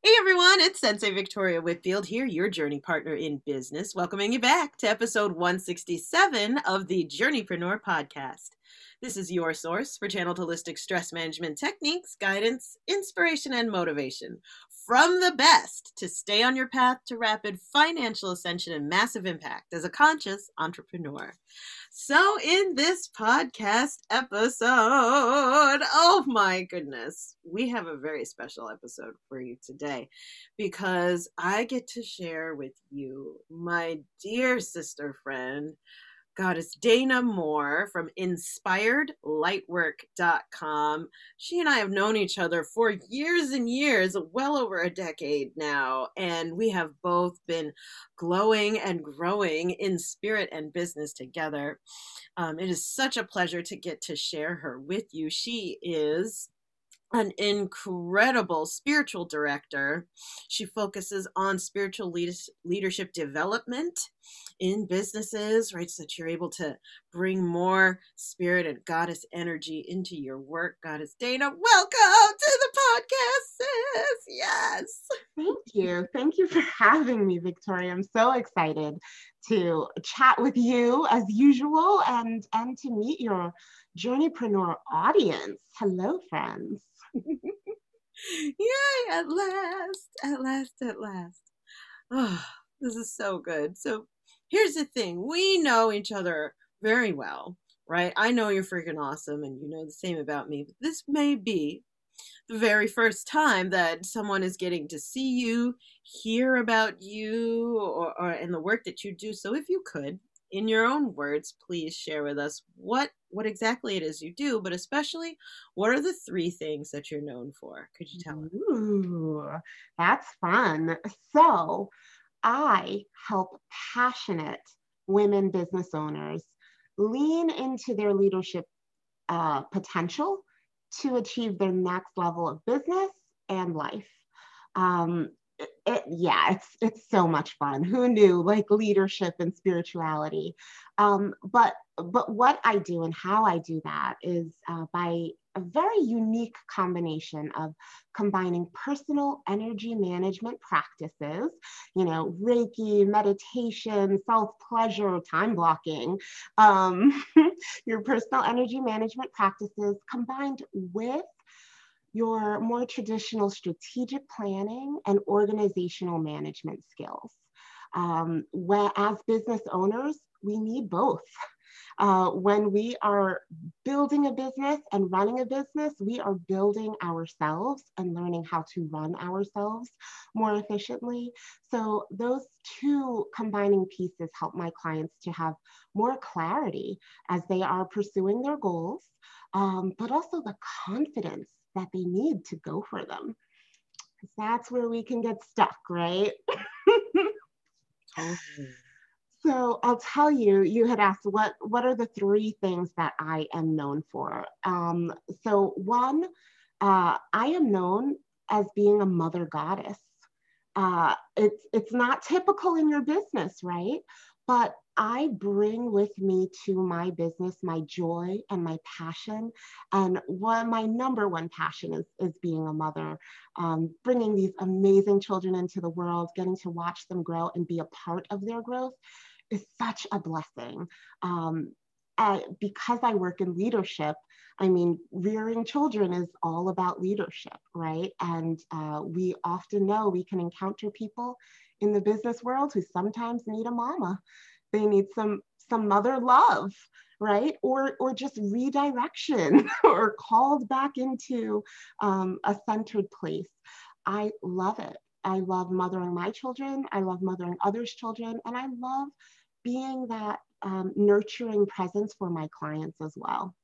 Hey everyone, it's Sensei Victoria Whitfield here, your journey partner in business, welcoming you back to episode 167 of the Journeypreneur podcast. This is your source for channeled holistic stress management techniques, guidance, inspiration, and motivation from the best to stay on your path to rapid financial ascension and massive impact as a conscious entrepreneur. So, in this podcast episode, oh my goodness, we have a very special episode for you today because I get to share with you my dear sister friend goddess Dana Moore from inspiredlightwork.com. She and I have known each other for years and years, well over a decade now, and we have both been glowing and growing in spirit and business together. Um, it is such a pleasure to get to share her with you. She is an incredible spiritual director. She focuses on spiritual leadership development in businesses, right? So that you're able to bring more spirit and goddess energy into your work. Goddess Dana, welcome to the podcast, sis. Yes. Thank you. Thank you for having me, Victoria. I'm so excited to chat with you as usual and and to meet your journeypreneur audience. Hello, friends. Yay, at last, at last, at last. Oh, this is so good. So here's the thing we know each other very well, right? I know you're freaking awesome and you know the same about me, but this may be the very first time that someone is getting to see you, hear about you, or, or and the work that you do. So if you could, in your own words, please share with us what what exactly it is you do, but especially what are the three things that you're known for? Could you tell us? Ooh, that's fun. So, I help passionate women business owners lean into their leadership uh, potential to achieve their next level of business and life. Um, it, yeah, it's it's so much fun. Who knew like leadership and spirituality? Um, but but what I do and how I do that is uh, by a very unique combination of combining personal energy management practices, you know, Reiki, meditation, self pleasure, time blocking, um, your personal energy management practices combined with your more traditional strategic planning and organizational management skills. Um, where, as business owners, we need both. Uh, when we are building a business and running a business, we are building ourselves and learning how to run ourselves more efficiently. So, those two combining pieces help my clients to have more clarity as they are pursuing their goals, um, but also the confidence that they need to go for them. That's where we can get stuck, right? So I'll tell you, you had asked what what are the three things that I am known for? Um, so one, uh, I am known as being a mother goddess. Uh, it's it's not typical in your business, right? But I bring with me to my business my joy and my passion. And one, my number one passion is, is being a mother, um, bringing these amazing children into the world, getting to watch them grow and be a part of their growth is such a blessing. Um, because I work in leadership, I mean, rearing children is all about leadership, right? And uh, we often know we can encounter people in the business world who sometimes need a mama. They need some some mother love right? Or or just redirection or called back into um, a centered place. I love it. I love mothering my children. I love mothering others children. And i love being that um, nurturing presence for my clients as well.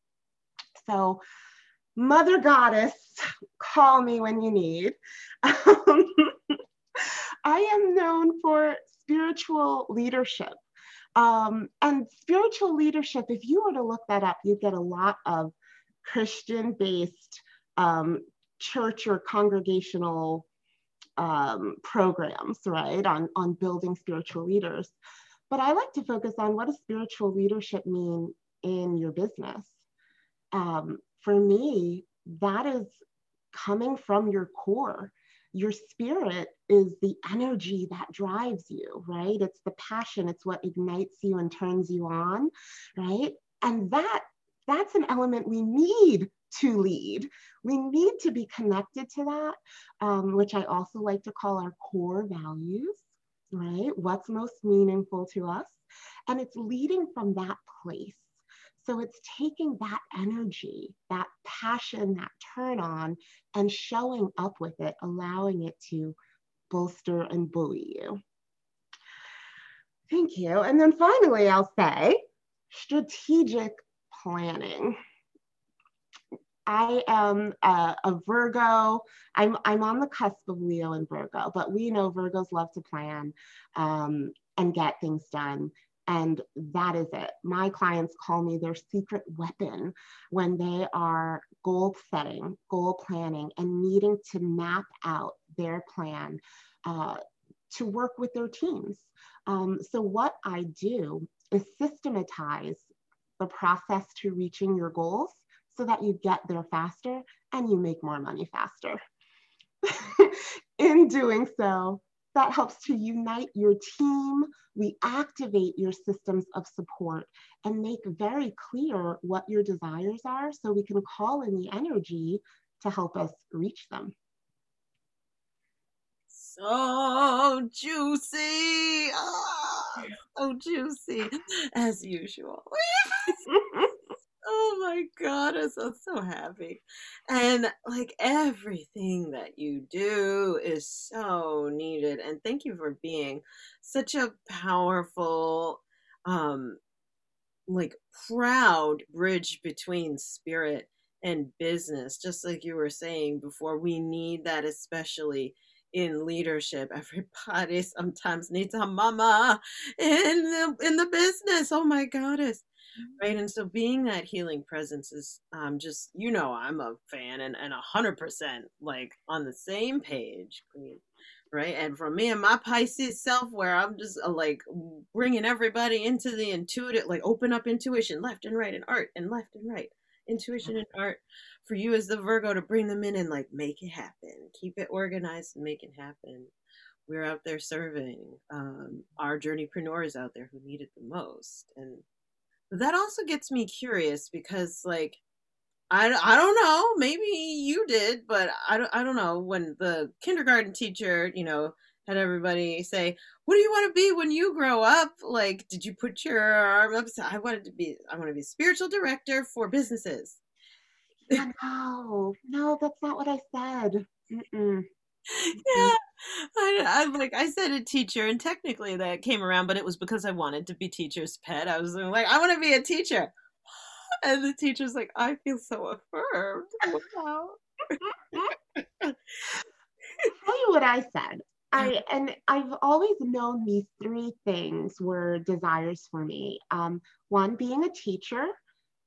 So mother goddess call me when you need. Um, i am known for spiritual leadership um, and spiritual leadership, if you were to look that up, you'd get a lot of Christian based um, church or congregational um, programs, right, on, on building spiritual leaders. But I like to focus on what does spiritual leadership mean in your business? Um, for me, that is coming from your core your spirit is the energy that drives you, right? It's the passion, it's what ignites you and turns you on, right? And that that's an element we need to lead. We need to be connected to that, um, which I also like to call our core values, right? What's most meaningful to us. And it's leading from that place. So it's taking that energy, that passion, that turn on, and showing up with it, allowing it to bolster and bully you. Thank you. And then finally, I'll say strategic planning. I am a, a, Virgo. I'm, I'm on the cusp of Leo and Virgo, but we know Virgos love to plan um, and get things done. And that is it. My clients call me their secret weapon when they are goal setting, goal planning, and needing to map out their plan uh, to work with their teams. Um, so, what I do is systematize the process to reaching your goals so that you get there faster and you make more money faster. In doing so, that helps to unite your team, reactivate your systems of support, and make very clear what your desires are so we can call in the energy to help us reach them. So juicy. Oh, so juicy, as usual. oh my god, I'm so, so happy. And like everything that you do is so needed. And thank you for being such a powerful, um, like proud bridge between spirit and business. Just like you were saying before, we need that especially in leadership. Everybody sometimes needs a mama in the in the business. Oh my goddess right? And so being that healing presence is um just you know i'm a fan and and a hundred percent like on the same page queen right? And from me and my pisces self where i'm just uh, like bringing everybody into the intuitive like open up intuition left and right and art and left and right. Intuition and art for you as the virgo to bring them in and like make it happen. Keep it organized and make it happen. We're out there serving. Um, our journeypreneurs out there who need it the most. And that also gets me curious because like I, I don't know maybe you did but I don't, I don't know when the kindergarten teacher you know had everybody say what do you want to be when you grow up? Like did you put your arm up? I wanted to be i want to be spiritual director for businesses. No no that's not what i said. Mm-mm. Yeah I, I like I said a teacher, and technically that came around, but it was because I wanted to be teacher's pet. I was like, I want to be a teacher, and the teacher's like, I feel so affirmed. Wow. Tell you what I said. I and I've always known these three things were desires for me. Um, one being a teacher,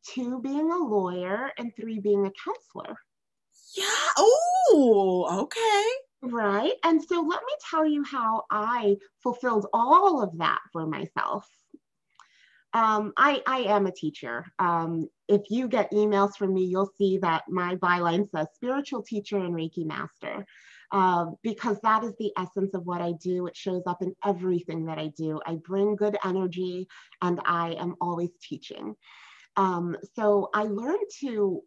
two being a lawyer, and three being a counselor. Yeah. Oh, okay. Right. And so let me tell you how I fulfilled all of that for myself. Um, I, I am a teacher. Um, if you get emails from me, you'll see that my byline says spiritual teacher and Reiki master, uh, because that is the essence of what I do. It shows up in everything that I do. I bring good energy and I am always teaching. Um, so I learned to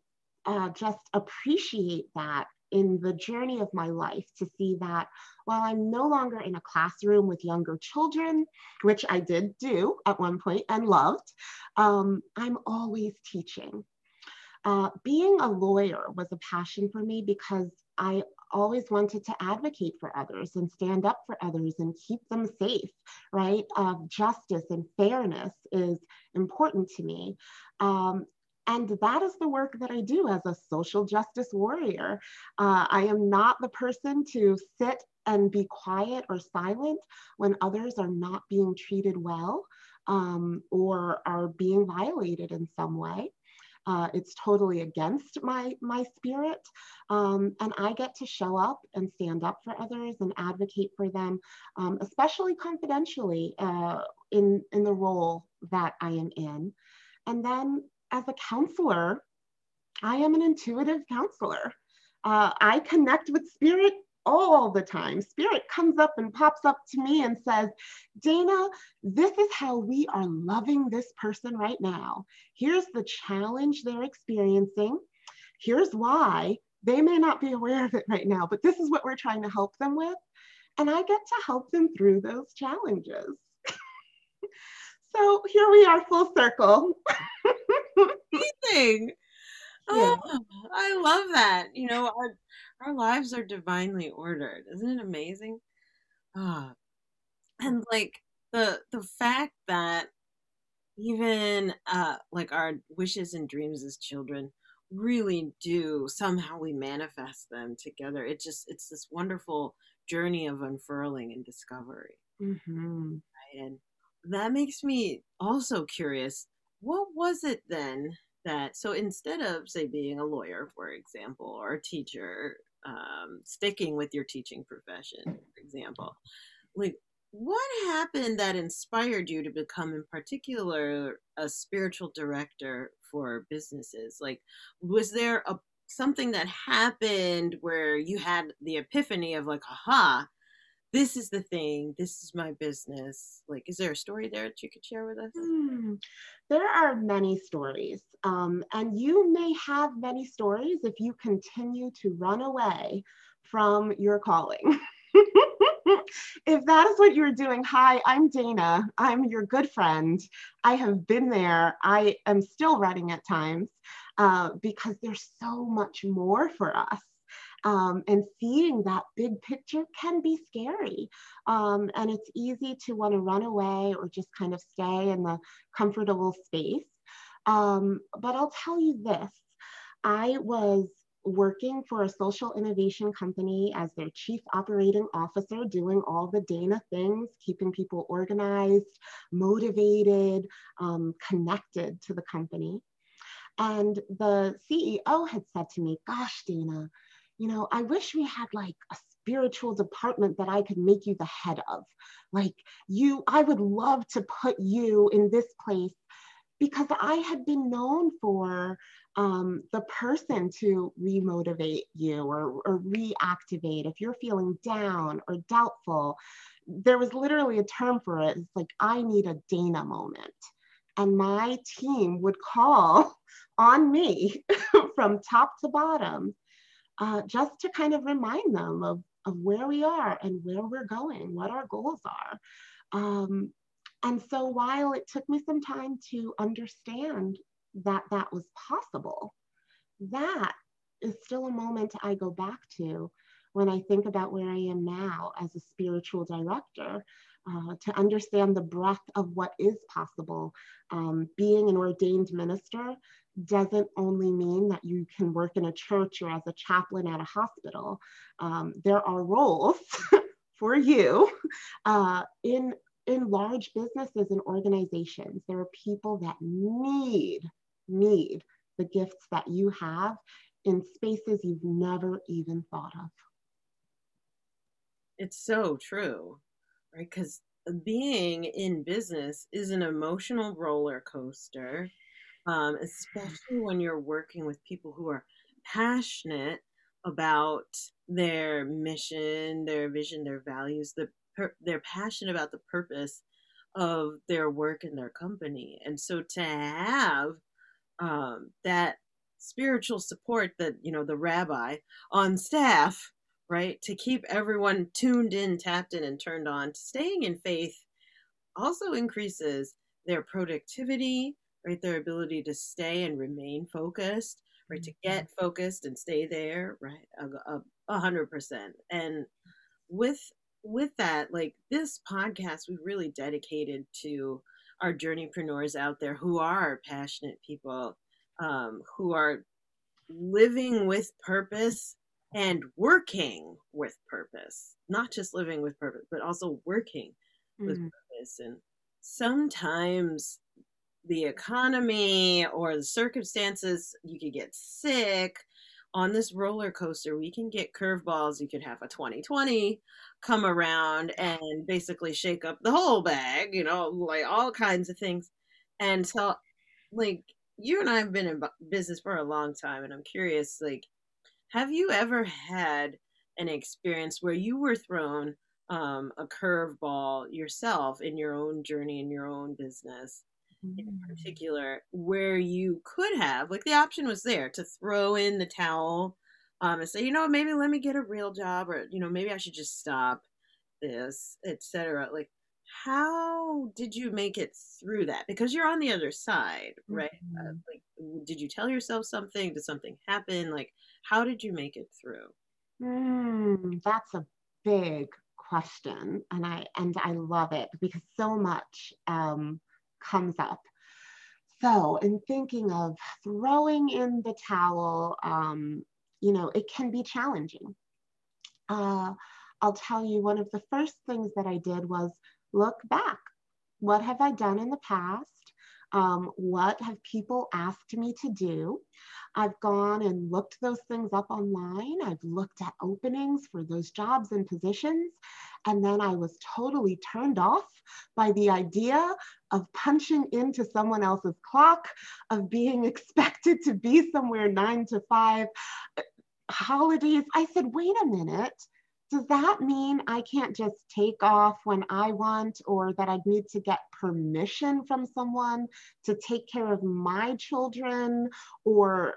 uh, just appreciate that in the journey of my life to see that while I'm no longer in a classroom with younger children, which I did do at one point and loved, um, I'm always teaching. Uh, being a lawyer was a passion for me because I always wanted to advocate for others and stand up for others and keep them safe, right? Uh, justice and fairness is important to me. Um, and that is the work that I do as a social justice warrior. Uh, I am not the person to sit and be quiet or silent when others are not being treated well um, or are being violated in some way. Uh, it's totally against my my spirit, um, and I get to show up and stand up for others and advocate for them, um, especially confidentially uh, in in the role that I am in. And then as a counselor, I am an intuitive counselor. Uh, I connect with spirit all the time. Spirit comes up and pops up to me and says, Dana, this is how we are loving this person right now. Here's the challenge they're experiencing. Here's why. They may not be aware of it right now, but this is what we're trying to help them with. And I get to help them through those challenges. so here we are, full circle. Amazing. Oh. I love that. You know, our, our lives are divinely ordered. Isn't it amazing? Ah, and like the the fact that even uh like our wishes and dreams as children really do somehow we manifest them together. It just it's this wonderful journey of unfurling and discovery. Mm-hmm. Right? And that makes me also curious. What was it then that so instead of say being a lawyer for example or a teacher um, sticking with your teaching profession for example like what happened that inspired you to become in particular a spiritual director for businesses? Like was there a something that happened where you had the epiphany of like aha this is the thing this is my business like is there a story there that you could share with us hmm. there are many stories um, and you may have many stories if you continue to run away from your calling if that is what you're doing hi i'm dana i'm your good friend i have been there i am still running at times uh, because there's so much more for us um, and seeing that big picture can be scary. Um, and it's easy to want to run away or just kind of stay in the comfortable space. Um, but I'll tell you this I was working for a social innovation company as their chief operating officer, doing all the Dana things, keeping people organized, motivated, um, connected to the company. And the CEO had said to me, Gosh, Dana, you know, I wish we had like a spiritual department that I could make you the head of. Like, you, I would love to put you in this place because I had been known for um, the person to remotivate you or, or reactivate if you're feeling down or doubtful. There was literally a term for it. It's like, I need a Dana moment. And my team would call on me from top to bottom uh, just to kind of remind them of, of where we are and where we're going, what our goals are. Um, and so while it took me some time to understand that that was possible, that is still a moment I go back to when I think about where I am now as a spiritual director, uh, to understand the breadth of what is possible. Um, being an ordained minister doesn't only mean that you can work in a church or as a chaplain at a hospital. Um, there are roles for you uh, in in large businesses and organizations. There are people that need need the gifts that you have in spaces you've never even thought of. It's so true, right? Because being in business is an emotional roller coaster um, especially when you're working with people who are passionate about their mission, their vision, their values. The per- they're passionate about the purpose of their work and their company, and so to have um, that spiritual support that you know the rabbi on staff right to keep everyone tuned in tapped in and turned on staying in faith also increases their productivity right? Their ability to stay and remain focused, right? To get mm-hmm. focused and stay there, right? A hundred percent. And with with that, like this podcast, we really dedicated to our journeypreneurs out there who are passionate people, um, who are living with purpose and working with purpose, not just living with purpose, but also working mm. with purpose. And sometimes the economy or the circumstances. You could get sick on this roller coaster. We can get curveballs. You could have a 2020 come around and basically shake up the whole bag, you know, like all kinds of things. And so, like, you and I have been in business for a long time, and I'm curious, like, have you ever had an experience where you were thrown um, a curveball yourself in your own journey in your own business mm-hmm. in mm. particular where you could have like the option was there to throw in the towel um, and say you know maybe let me get a real job or you know maybe i should just stop this etc like how did you make it through that because you're on the other side right uh, mm-hmm. uh, like did you tell yourself something did something happen like how did you make it through? Mm, that's a big question and i and i love it because so much um, comes up. So in thinking of throwing in the towel um, you know it can be challenging. Uh, i'll tell you one of the first things that i did was look back. What have i done in the past um, what have people asked me to do I've gone and looked those things up online. I've looked at openings for those jobs and positions. And then I was totally turned off by the idea of punching into someone else's clock, of being expected to be somewhere nine to five, holidays. I said, wait a minute does that mean I can't just take off when I want or that I'd need to get permission from someone to take care of my children or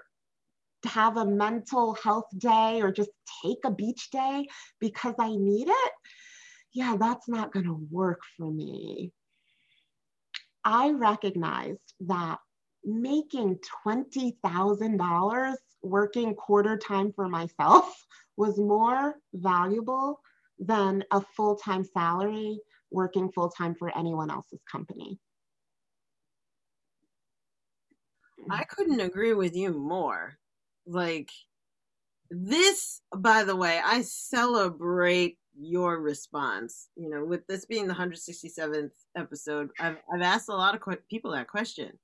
have a mental health day or just take a beach day because I need it? Yeah, that's not going to work for me. I recognized that making $20,000 working quarter time for myself was more valuable than a full time salary working full time for anyone else's company. I couldn't agree with you more. Like, this, by the way, I celebrate your response. You know, with this being the 167th episode, I've, I've asked a lot of people that question.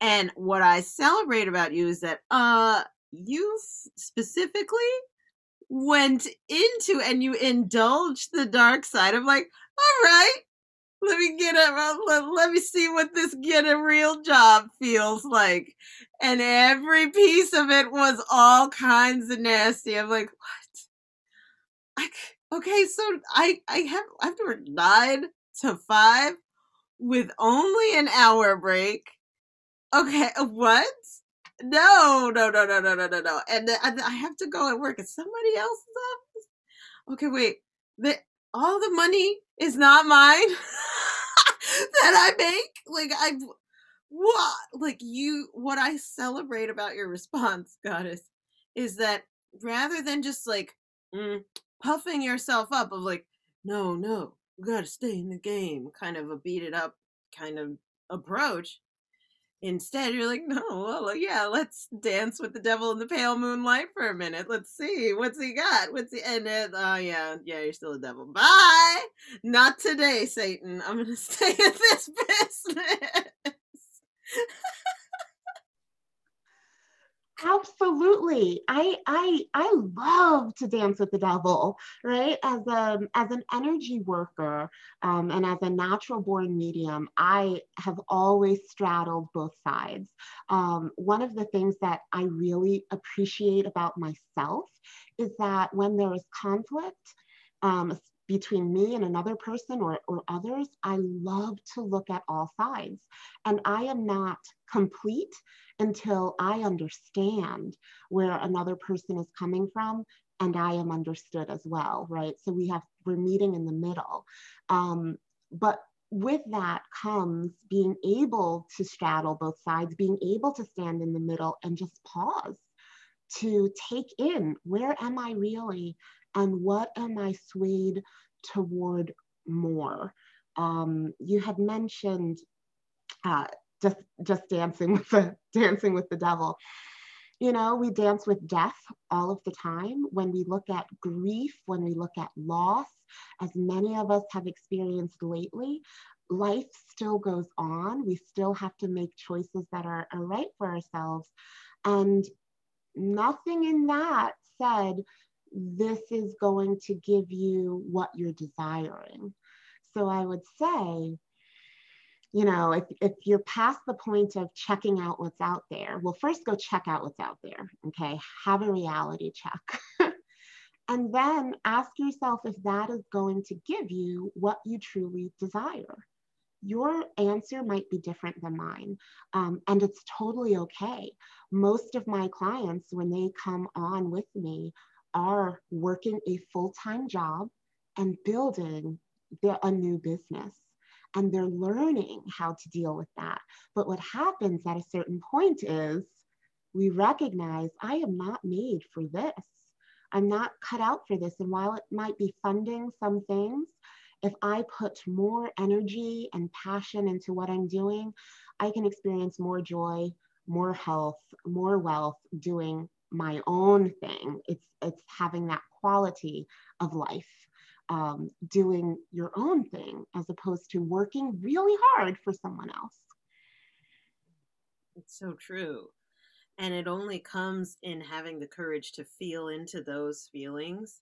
And what I celebrate about you is that uh you specifically went into and you indulged the dark side. I'm like, all right, let me get a uh, let, let me see what this get a real job feels like. And every piece of it was all kinds of nasty. I'm like, what? I, okay, so I I have I have to work nine to five with only an hour break. Okay, what? No, no, no, no, no, no, no, no. And, and I have to go and work at somebody else's office. Okay, wait. The, all the money is not mine that I make. Like I, what? Like you, what I celebrate about your response, goddess, is that rather than just like mm, puffing yourself up of like, no, no, we got to stay in the game, kind of a beat it up kind of approach Instead, you're like, no, well, yeah, let's dance with the devil in the pale moonlight for a minute. Let's see what's he got. What's he? And it, oh yeah, yeah, you're still a devil. Bye. Not today, Satan. I'm gonna stay in this business. Absolutely. I I I love to dance with the devil, right? As a as an energy worker um, and as a natural born medium, I have always straddled both sides. Um, one of the things that I really appreciate about myself is that when there is conflict, um, between me and another person or, or others, I love to look at all sides. And I am not complete until I understand where another person is coming from and I am understood as well, right? So we have, we're meeting in the middle. Um, but with that comes being able to straddle both sides, being able to stand in the middle and just pause to take in where am I really and what am I swayed toward more? Um, you had mentioned uh, just just dancing with the dancing with the devil. You know, we dance with death all of the time. When we look at grief, when we look at loss, as many of us have experienced lately, life still goes on. We still have to make choices that are, are right for ourselves. And nothing in that said, this is going to give you what you're desiring. So I would say, you know, if, if you're past the point of checking out what's out there, well, first go check out what's out there. Okay. Have a reality check. And then ask yourself if that is going to give you what you truly desire. Your answer might be different than mine, um, and it's totally okay. Most of my clients, when they come on with me, are working a full time job and building the, a new business. And they're learning how to deal with that. But what happens at a certain point is we recognize I am not made for this. I'm not cut out for this. And while it might be funding some things, if I put more energy and passion into what I'm doing, I can experience more joy, more health, more wealth doing my own thing. It's it's having that quality of life, um, doing your own thing as opposed to working really hard for someone else. It's so true. And it only comes in having the courage to feel into those feelings.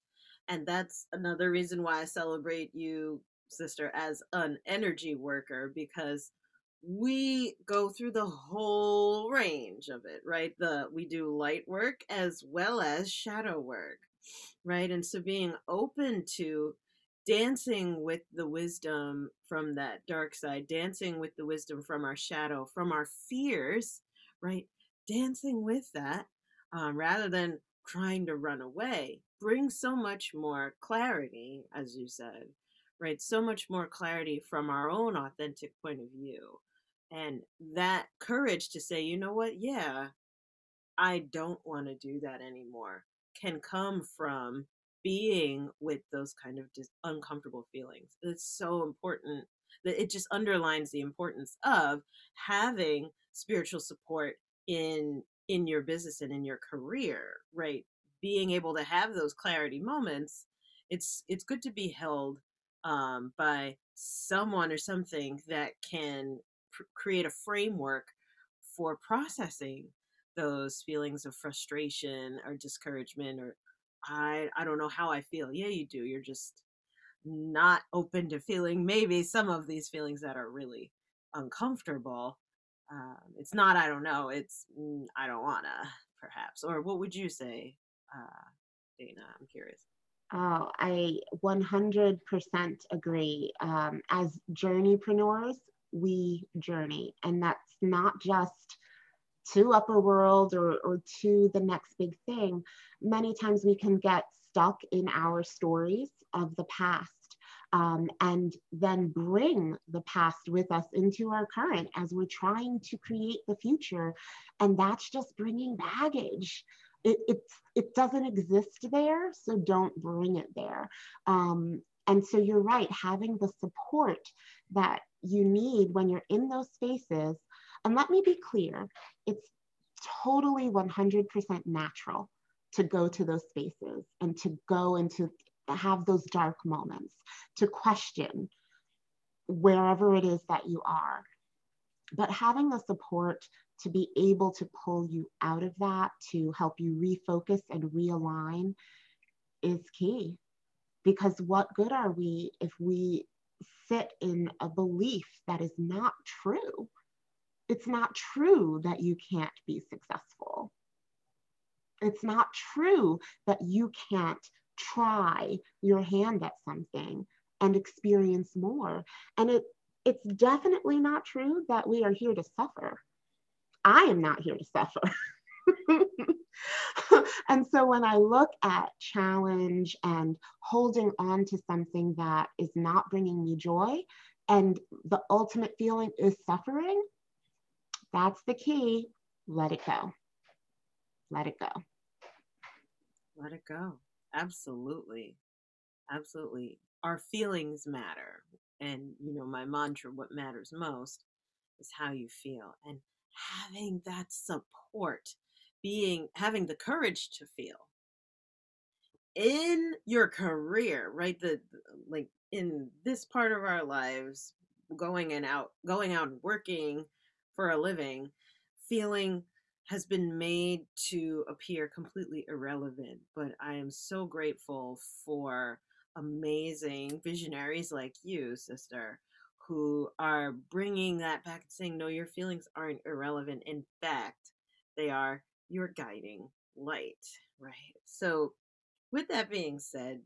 And that's another reason why I celebrate you, sister, as an energy worker, because we go through the whole range of it, right? The we do light work as well as shadow work, right? And so being open to dancing with the wisdom from that dark side, dancing with the wisdom from our shadow, from our fears, right? dancing with that um, rather than trying to run away brings so much more clarity, as you said, right? So much more clarity from our own authentic point of view. And that courage to say, you know what, yeah, I don't want to do that anymore can come from being with those kind of dis- uncomfortable feelings. It's so important that it just underlines the importance of having spiritual support in in your business and in your career right being able to have those clarity moments it's it's good to be held um, by someone or something that can create a framework for processing those feelings of frustration or discouragement or i i don't know how i feel yeah you do you're just not open to feeling maybe some of these feelings that are really uncomfortable um, it's not I don't know. It's mm, I don't wanna, perhaps. Or what would you say, uh, Dana? I'm curious. Oh, I 100% agree. Um, as journeypreneurs, we journey, and that's not just to upper world or, or to the next big thing. Many times we can get stuck in our stories of the past um, and then bring the past with us into our current as we're trying to create the future. And that's just bringing baggage. It, it, it doesn't exist there, so don't bring it there. Um, and so you're right, having the support that you need when you're in those spaces. And let me be clear, it's totally 100% natural to go to those spaces and to go into have those dark moments, to question wherever it is that you are. But having the support to be able to pull you out of that, to help you refocus and realign is key. Because what good are we if we sit in a belief that is not true? It's not true that you can't be successful. It's not true that you can't try your hand at something and experience more. And it it's definitely not true that we are here to suffer. I am not here to suffer. and so when I look at challenge and holding on to something that is not bringing me joy and the ultimate feeling is suffering, that's the key. Let it go. Let it go. Let it go. Absolutely. Absolutely. Our feelings matter. And, you know, my mantra, what matters most is how you feel. And having that support, being, having the courage to feel in your career, right? The, like in this part of our lives, going and out, going out and working for a living, feeling has been made to appear completely irrelevant. But I am so grateful for amazing visionaries like you, sister, who are bringing that back and saying, no, your feelings aren't irrelevant. In fact, they are your guiding light, right? So with that being said,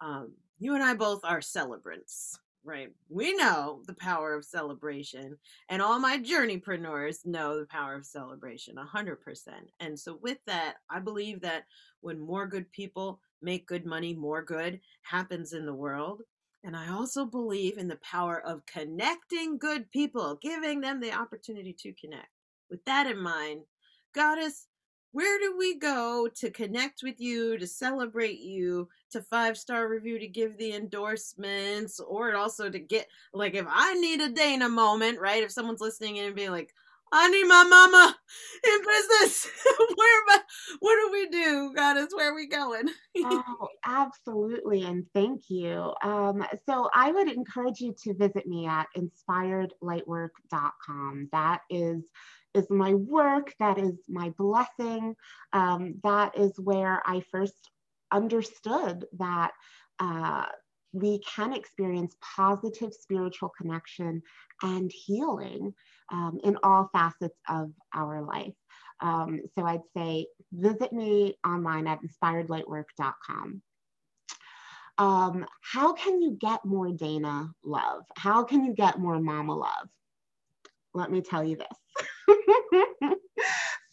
um, you and I both are celebrants, right? We know the power of celebration, and all my journeypreneurs know the power of celebration 100%. And so, with that, I believe that when more good people make good money, more good happens in the world. And I also believe in the power of connecting good people, giving them the opportunity to connect. With that in mind, Goddess, where do we go to connect with you, to celebrate you, to five star review, to give the endorsements, or also to get, like, if I need a Dana moment, right? If someone's listening and being like, I need my mama in business. where am I? What do we do, Goddess? Where are we going? oh, absolutely. And thank you. Um, so I would encourage you to visit me at inspiredlightwork.com. That is is my work, that is my blessing. Um, that is where I first understood that uh, we can experience positive spiritual connection and healing um, in all facets of our life. Um, so I'd say visit me online at inspiredlightwork.com. Um, how can you get more Dana love? How can you get more mama love? Let me tell you this.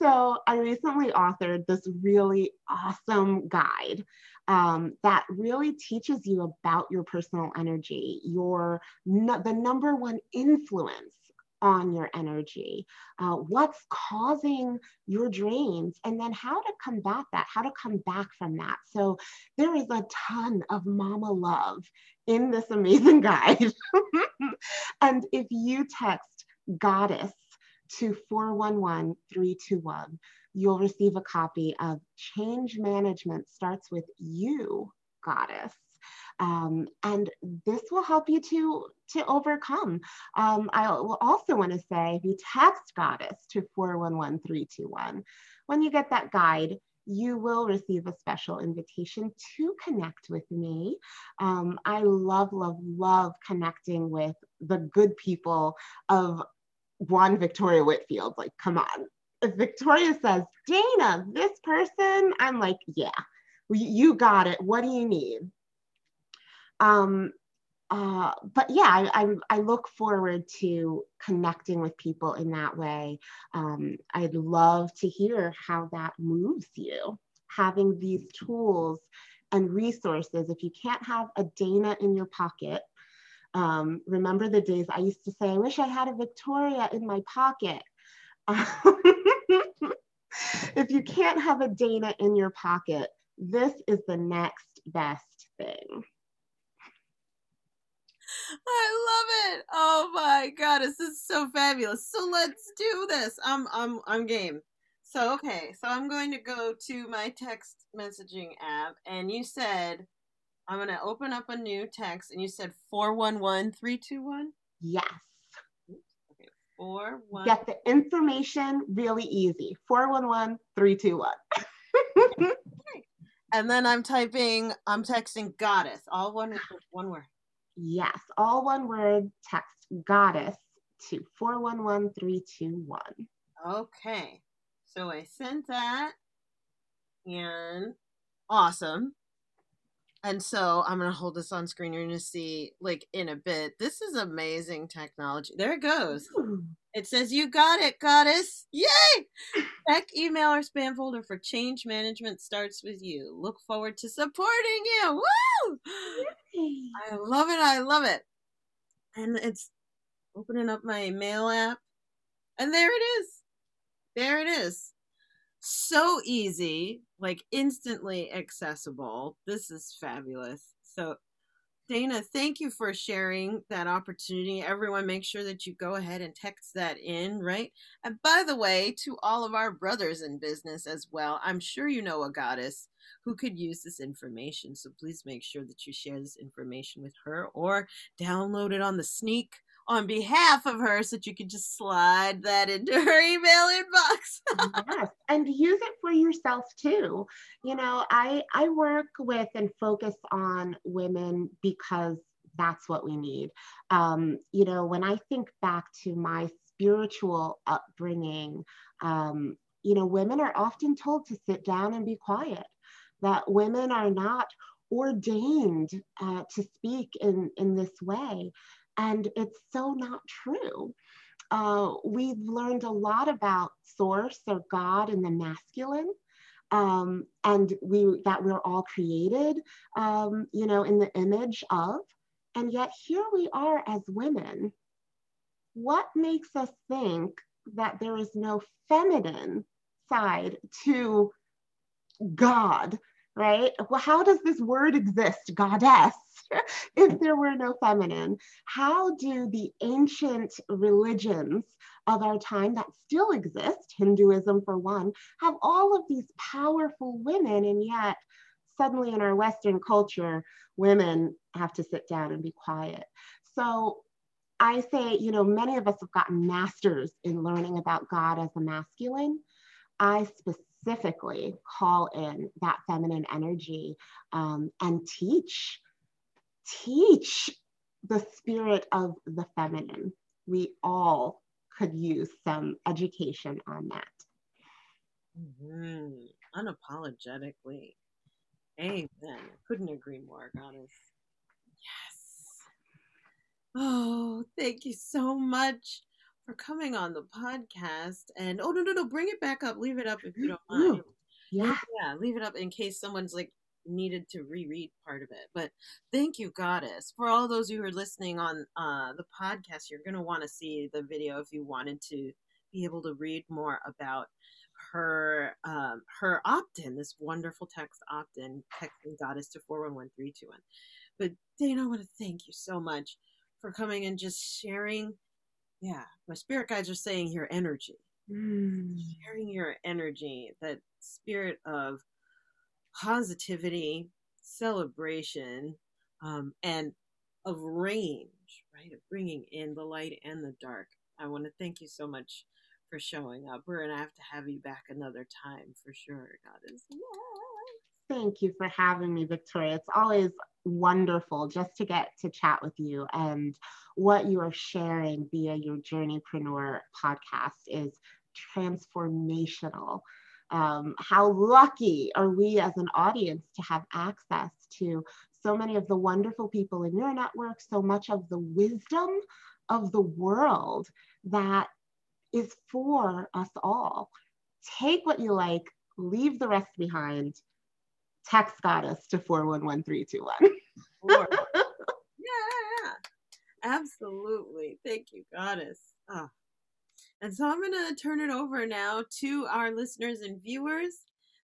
so I recently authored this really awesome guide um, that really teaches you about your personal energy, your the number one influence on your energy, uh, what's causing your drains, and then how to combat that, how to come back from that. So there is a ton of mama love in this amazing guide. and if you text goddess to 411 321, you'll receive a copy of Change Management Starts With You, Goddess. Um, and this will help you to, to overcome. Um, I will also want to say if you text Goddess to 411321, when you get that guide, you will receive a special invitation to connect with me. Um, I love, love, love connecting with the good people of one Victoria Whitfield. Like, come on. If Victoria says, Dana, this person, I'm like, yeah, you got it. What do you need? Um, uh, but yeah, I, I, I, look forward to connecting with people in that way. Um, I'd love to hear how that moves you, having these tools and resources. If you can't have a Dana in your pocket, um, remember the days I used to say, I wish I had a Victoria in my pocket. if you can't have a Dana in your pocket, this is the next best thing. I love it. Oh my god, this is so fabulous. So let's do this. I'm I'm I'm game. So okay, so I'm going to go to my text messaging app and you said I'm going to open up a new text and you said 411321? Yes. Okay. 4 1 Get the information really easy. 411321. and then I'm typing I'm texting goddess all one one word. Yes, all one word text goddess to 411321. Okay. So I sent that and awesome. And so I'm gonna hold this on screen. You're gonna see like in a bit. This is amazing technology. There it goes. Ooh. It says you got it, goddess. Yay! Check email or spam folder for change management starts with you. Look forward to supporting you. Woo! Yay. I love it. I love it. And it's opening up my mail app. And there it is. There it is so easy, like instantly accessible. This is fabulous. So, Dana, thank you for sharing that opportunity. Everyone, make sure that you go ahead and text that in, right? And by the way, to all of our brothers in business as well, I'm sure you know a goddess who could use this information. So please make sure that you share this information with her or download it on the sneak on behalf of her so that you could just slide that into her email inbox. yes, and use it for yourself too. You know, I I work with and focus on women because that's what we need. Um, you know, when I think back to my spiritual upbringing, um, you know, women are often told to sit down and be quiet. that women are not ordained uh, to speak in, in this way. And it's so not true. Uh, we've learned a lot about source or God in the masculine. Um, and we that we're all created, um, you know, in the image of, and yet here we are as women. What makes us think that there is no feminine side to God, right? Well, how does this word exist, goddess, if there were no feminine? How do the ancient religions of our time that still exist, Hinduism for one, have all of these powerful women, and yet suddenly in our Western culture, women have to sit down and be quiet. So I say, you know, many of us have gotten masters in learning about God as a masculine. I specifically call in that feminine energy um, and teach, teach the spirit of the feminine. We all could use some education on that. Mm-hmm. Unapologetically. Amen. Couldn't agree more, Goddess. Yes. Oh, thank you so much for coming on the podcast. And oh no, no, no, bring it back up. Leave it up if you don't mind. Yeah. Yeah, leave it up in case someone's like needed to reread part of it. But thank you, Goddess. For all those who are listening on uh, the podcast, you're going to want to see the video if you wanted to be able to read more about her um, her opt-in, this wonderful text opt-in, texting Goddess to 411321. But Dana, I want to thank you so much for coming and just sharing. Yeah, my spirit guides are saying your energy. Mm. Sharing your energy, that spirit of positivity, celebration, um, and of range, right? Of bringing in the light and the dark. I want to thank you so much for showing up. We're to have to have you back another time for sure, Goddess. Thank you for having me, Victoria. It's always wonderful just to get to chat with you. And what you are sharing via your Journeypreneur podcast is transformational um, how lucky are we as an audience to have access to so many of the wonderful people in your network, so much of the wisdom of the world that is for us all. Take what you like, leave the rest behind. Text goddess to 411321. yeah, absolutely. Thank you, goddess. Oh, and so I'm going to turn it over now to our listeners and viewers.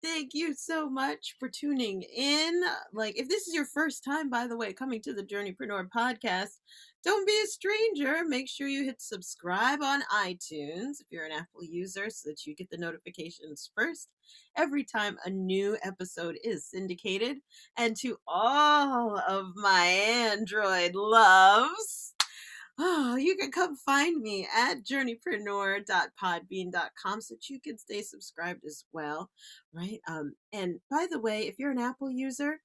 Thank you so much for tuning in. Like, if this is your first time, by the way, coming to the Journeypreneur podcast, don't be a stranger. Make sure you hit subscribe on iTunes if you're an Apple user so that you get the notifications first every time a new episode is syndicated. And to all of my Android loves, oh, you can come find me at journeypreneur.podbean.com so that you can stay subscribed as well, right? Um, and by the way, if you're an Apple user,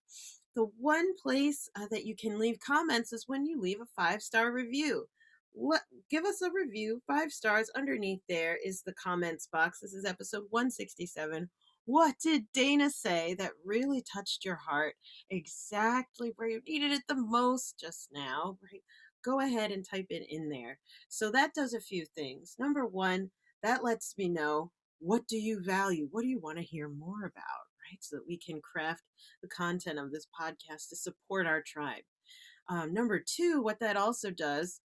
the one place uh, that you can leave comments is when you leave a five star review. Let, give us a review, five stars. Underneath there is the comments box. This is episode 167. What did Dana say that really touched your heart exactly where you needed it the most just now, right? go ahead and type it in there. So that does a few things. Number one, that lets me know what do you value? What do you want to hear more about? Right? So that we can craft the content of this podcast to support our tribe. Um, number two, what that also does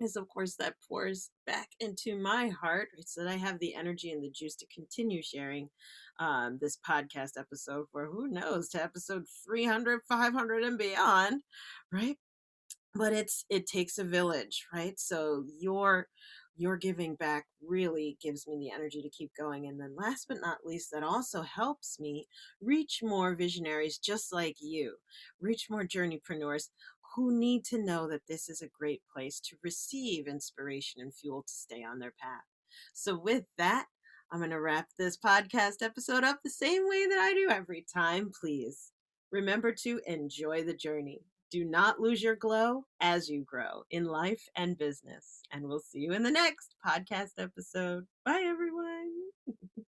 is, of course, that pours back into my heart right, so that I have the energy and the juice to continue sharing um, this podcast episode for who knows to episode 300, 500, and beyond, right? but it's it takes a village right so your your giving back really gives me the energy to keep going and then last but not least that also helps me reach more visionaries just like you reach more journeypreneurs who need to know that this is a great place to receive inspiration and fuel to stay on their path. So with that i'm going to wrap this podcast episode up the same way that i do every time please. Remember to enjoy the journey do not lose your glow as you grow in life and business. And we'll see you in the next podcast episode. Bye, everyone.